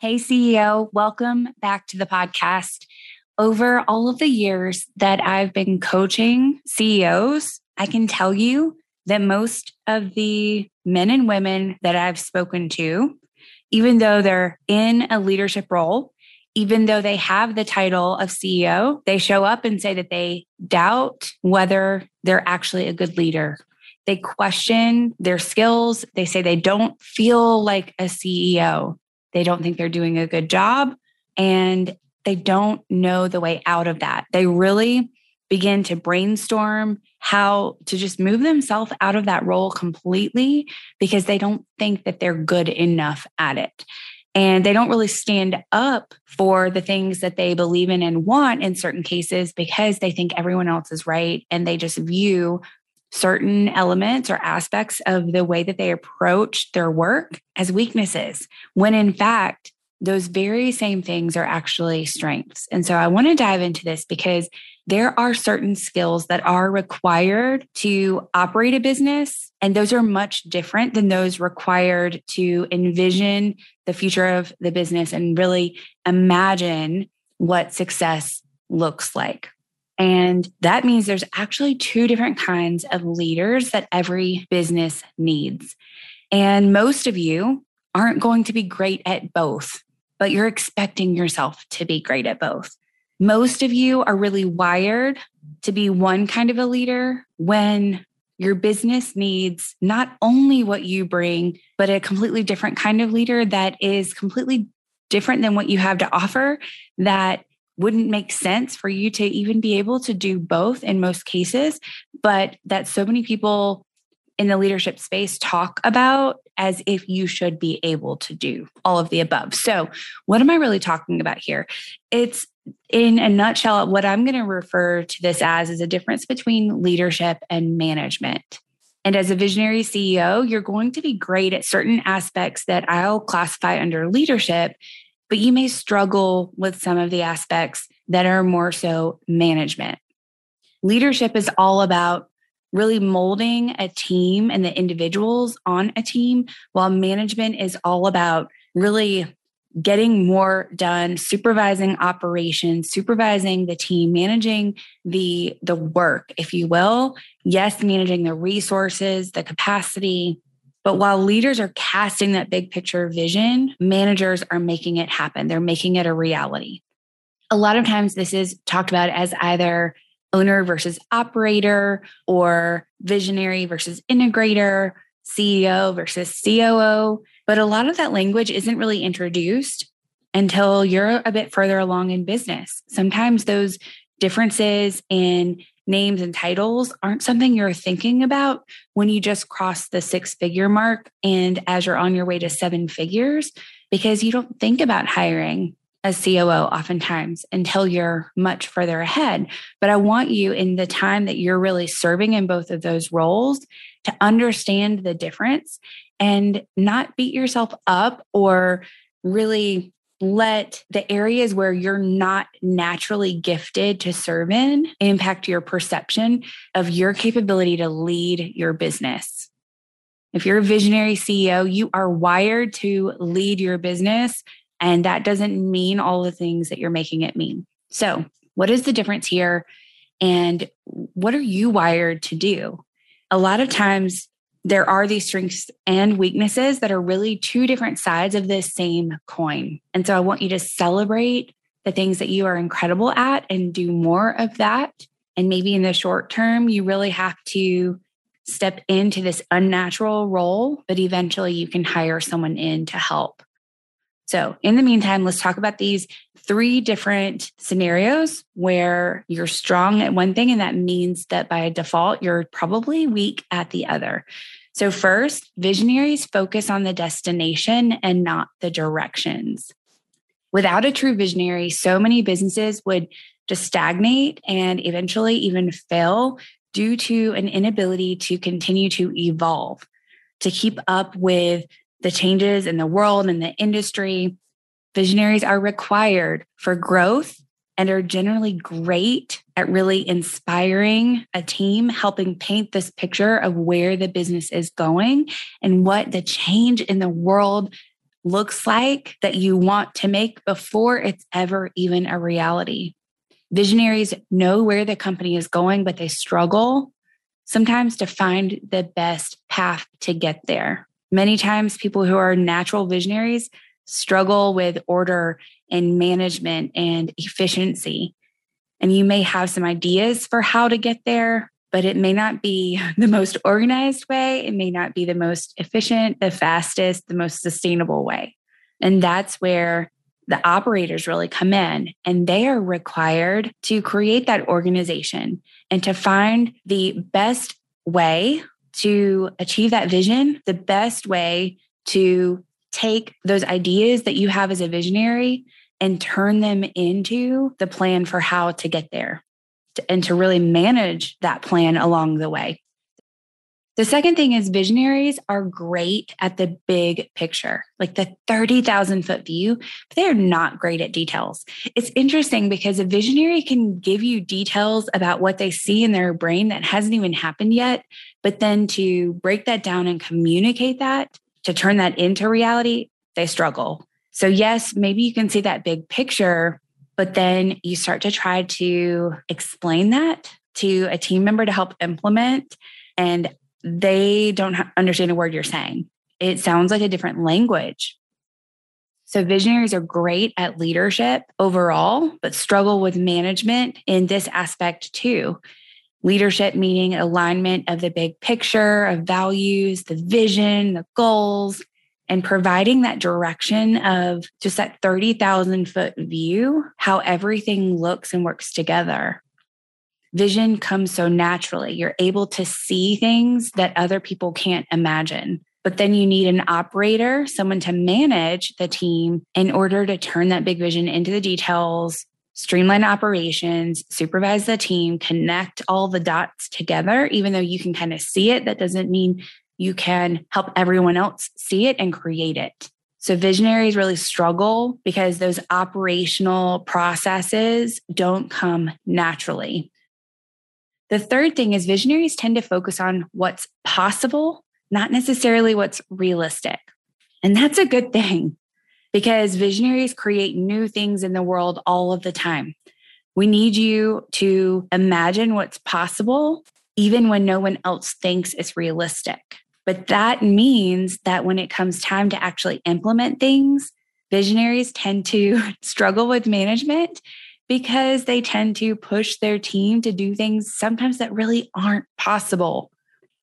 Hey, CEO, welcome back to the podcast. Over all of the years that I've been coaching CEOs, I can tell you that most of the men and women that I've spoken to, even though they're in a leadership role, even though they have the title of CEO, they show up and say that they doubt whether they're actually a good leader. They question their skills. They say they don't feel like a CEO. They don't think they're doing a good job and they don't know the way out of that. They really begin to brainstorm how to just move themselves out of that role completely because they don't think that they're good enough at it. And they don't really stand up for the things that they believe in and want in certain cases because they think everyone else is right. And they just view certain elements or aspects of the way that they approach their work as weaknesses, when in fact, those very same things are actually strengths. And so I want to dive into this because there are certain skills that are required to operate a business. And those are much different than those required to envision the future of the business and really imagine what success looks like. And that means there's actually two different kinds of leaders that every business needs. And most of you aren't going to be great at both, but you're expecting yourself to be great at both. Most of you are really wired to be one kind of a leader when your business needs not only what you bring, but a completely different kind of leader that is completely different than what you have to offer that wouldn't make sense for you to even be able to do both in most cases, but that so many people in the leadership space talk about as if you should be able to do all of the above. So, what am I really talking about here? It's in a nutshell, what I'm going to refer to this as is a difference between leadership and management. And as a visionary CEO, you're going to be great at certain aspects that I'll classify under leadership but you may struggle with some of the aspects that are more so management. Leadership is all about really molding a team and the individuals on a team, while management is all about really getting more done supervising operations supervising the team managing the the work if you will yes managing the resources the capacity but while leaders are casting that big picture vision, managers are making it happen. They're making it a reality. A lot of times, this is talked about as either owner versus operator or visionary versus integrator, CEO versus COO. But a lot of that language isn't really introduced until you're a bit further along in business. Sometimes those differences in names and titles aren't something you're thinking about when you just cross the six figure mark and as you're on your way to seven figures, because you don't think about hiring a COO oftentimes until you're much further ahead. But I want you in the time that you're really serving in both of those roles to understand the difference and not beat yourself up or really let the areas where you're not naturally gifted to serve in impact your perception of your capability to lead your business. If you're a visionary CEO, you are wired to lead your business, and that doesn't mean all the things that you're making it mean. So, what is the difference here? And what are you wired to do? A lot of times, there are these strengths and weaknesses that are really two different sides of this same coin. And so I want you to celebrate the things that you are incredible at and do more of that And maybe in the short term, you really have to step into this unnatural role, but eventually you can hire someone in to help. So, in the meantime, let's talk about these three different scenarios where you're strong at one thing, and that means that by default, you're probably weak at the other. So, first, visionaries focus on the destination and not the directions. Without a true visionary, so many businesses would just stagnate and eventually even fail due to an inability to continue to evolve, to keep up with the changes in the world and the industry. Visionaries are required for growth and are generally great at really inspiring a team, helping paint this picture of where the business is going and what the change in the world looks like that you want to make before it's ever even a reality. Visionaries know where the company is going, but they struggle sometimes to find the best path to get there. Many times, people who are natural visionaries struggle with order and management and efficiency. And you may have some ideas for how to get there, but it may not be the most organized way. It may not be the most efficient, the fastest, the most sustainable way. And that's where the operators really come in and they are required to create that organization and to find the best way to achieve that vision, the best way to take those ideas that you have as a visionary and turn them into the plan for how to get there and to really manage that plan along the way. The second thing is visionaries are great at the big picture, like the 30,000 foot view, but they're not great at details. It's interesting because a visionary can give you details about what they see in their brain that hasn't even happened yet, but then to break that down and communicate that, to turn that into reality, they struggle. So, yes, maybe you can see that big picture, but then you start to try to explain that to a team member to help implement. And they don't understand a word you're saying. It sounds like a different language. So, visionaries are great at leadership overall, but struggle with management in this aspect too. Leadership meaning alignment of the big picture, of values, the vision, the goals, and providing that direction of just that 30,000 foot view, how everything looks and works together vision comes so naturally. You're able to see things that other people can't imagine. But then you need an operator, someone to manage the team in order to turn that big vision into the details, streamline operations, supervise the team, connect all the dots together. Even though you can kind of see it, that doesn't mean you can help everyone else see it and create it. So visionaries really struggle because those operational processes don't come naturally. The third thing is visionaries tend to focus on what's possible, not necessarily what's realistic. And that's a good thing because visionaries create new things in the world all of the time. We need you to imagine what's possible, even when no one else thinks it's realistic. But that means that when it comes time to actually implement things, visionaries tend to struggle with management because they tend to push their team to do things sometimes that really aren't possible.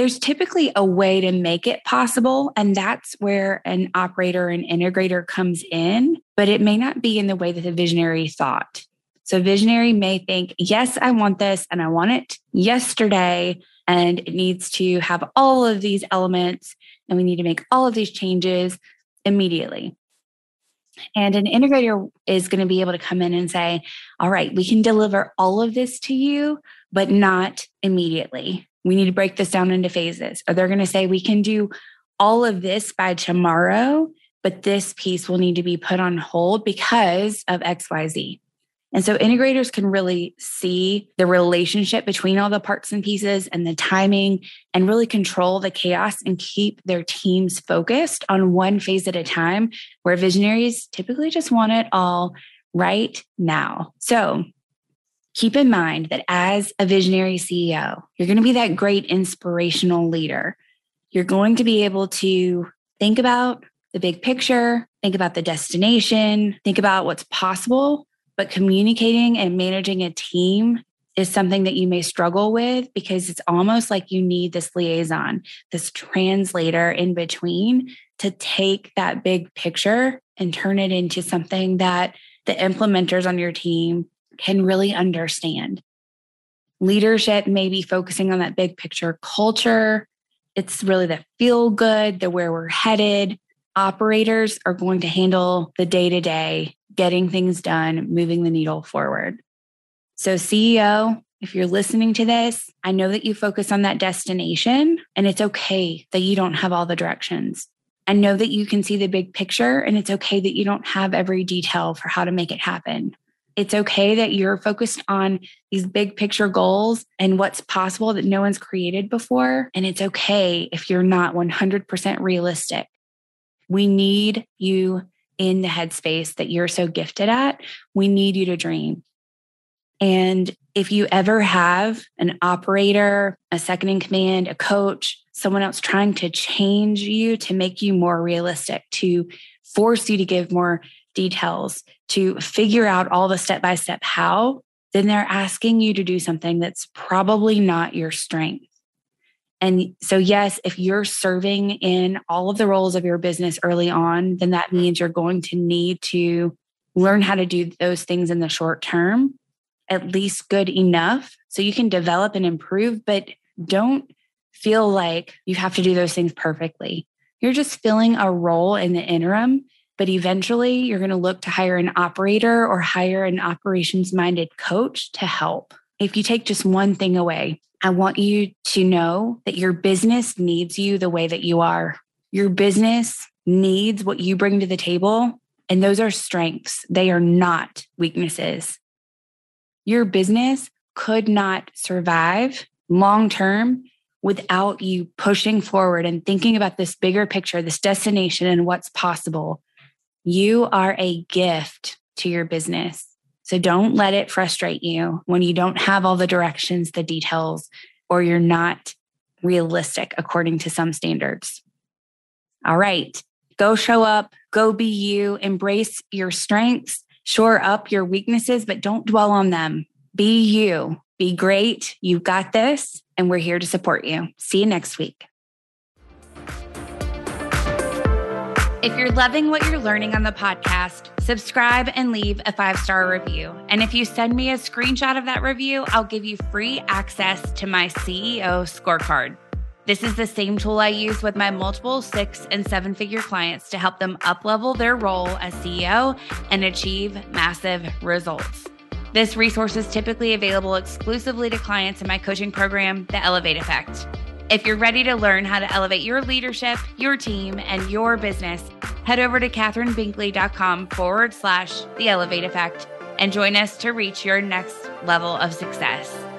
There's typically a way to make it possible, and that's where an operator and integrator comes in, but it may not be in the way that the visionary thought. So, visionary may think, yes, I want this and I want it yesterday, and it needs to have all of these elements, and we need to make all of these changes immediately. And an integrator is going to be able to come in and say, all right, we can deliver all of this to you, but not immediately. We need to break this down into phases. Or they're going to say, we can do all of this by tomorrow, but this piece will need to be put on hold because of XYZ. And so integrators can really see the relationship between all the parts and pieces and the timing and really control the chaos and keep their teams focused on one phase at a time, where visionaries typically just want it all right now. So keep in mind that as a visionary CEO, you're going to be that great inspirational leader. You're going to be able to think about the big picture, think about the destination, think about what's possible but communicating and managing a team is something that you may struggle with because it's almost like you need this liaison, this translator in between to take that big picture and turn it into something that the implementers on your team can really understand. Leadership may be focusing on that big picture culture. It's really the feel good, the where we're headed. Operators are going to handle the day to day, getting things done, moving the needle forward. So, CEO, if you're listening to this, I know that you focus on that destination and it's okay that you don't have all the directions. I know that you can see the big picture and it's okay that you don't have every detail for how to make it happen. It's okay that you're focused on these big picture goals and what's possible that no one's created before. And it's okay if you're not 100% realistic. We need you in the headspace that you're so gifted at. We need you to dream. And if you ever have an operator, a second in command, a coach, someone else trying to change you to make you more realistic, to force you to give more details, to figure out all the step by step how, then they're asking you to do something that's probably not your strength. And so, yes, if you're serving in all of the roles of your business early on, then that means you're going to need to learn how to do those things in the short term at least good enough so you can develop and improve, but don't feel like you have to do those things perfectly. You're just filling a role in the interim, but eventually you're going to look to hire an operator or hire an operations minded coach to help. If you take just one thing away, I want you to know that your business needs you the way that you are. Your business needs what you bring to the table, and those are strengths. They are not weaknesses your business could not survive long term without you pushing forward and thinking about this bigger picture, this destination, and what's possible. You are a gift to your business. So don't let it frustrate you when you don't have all the directions, the details, or you're not realistic according to some standards. All right, go show up, go be you, embrace your strengths, shore up your weaknesses, but don't dwell on them. Be you, be great. You've got this, and we're here to support you. See you next week. If you're loving what you're learning on the podcast, subscribe and leave a five star review. And if you send me a screenshot of that review, I'll give you free access to my CEO scorecard. This is the same tool I use with my multiple six and seven figure clients to help them uplevel their role as CEO and achieve massive results. This resource is typically available exclusively to clients in my coaching program, The Elevate Effect. If you're ready to learn how to elevate your leadership, your team, and your business, head over to catherinebinkley.com forward slash The Elevate Effect and join us to reach your next level of success.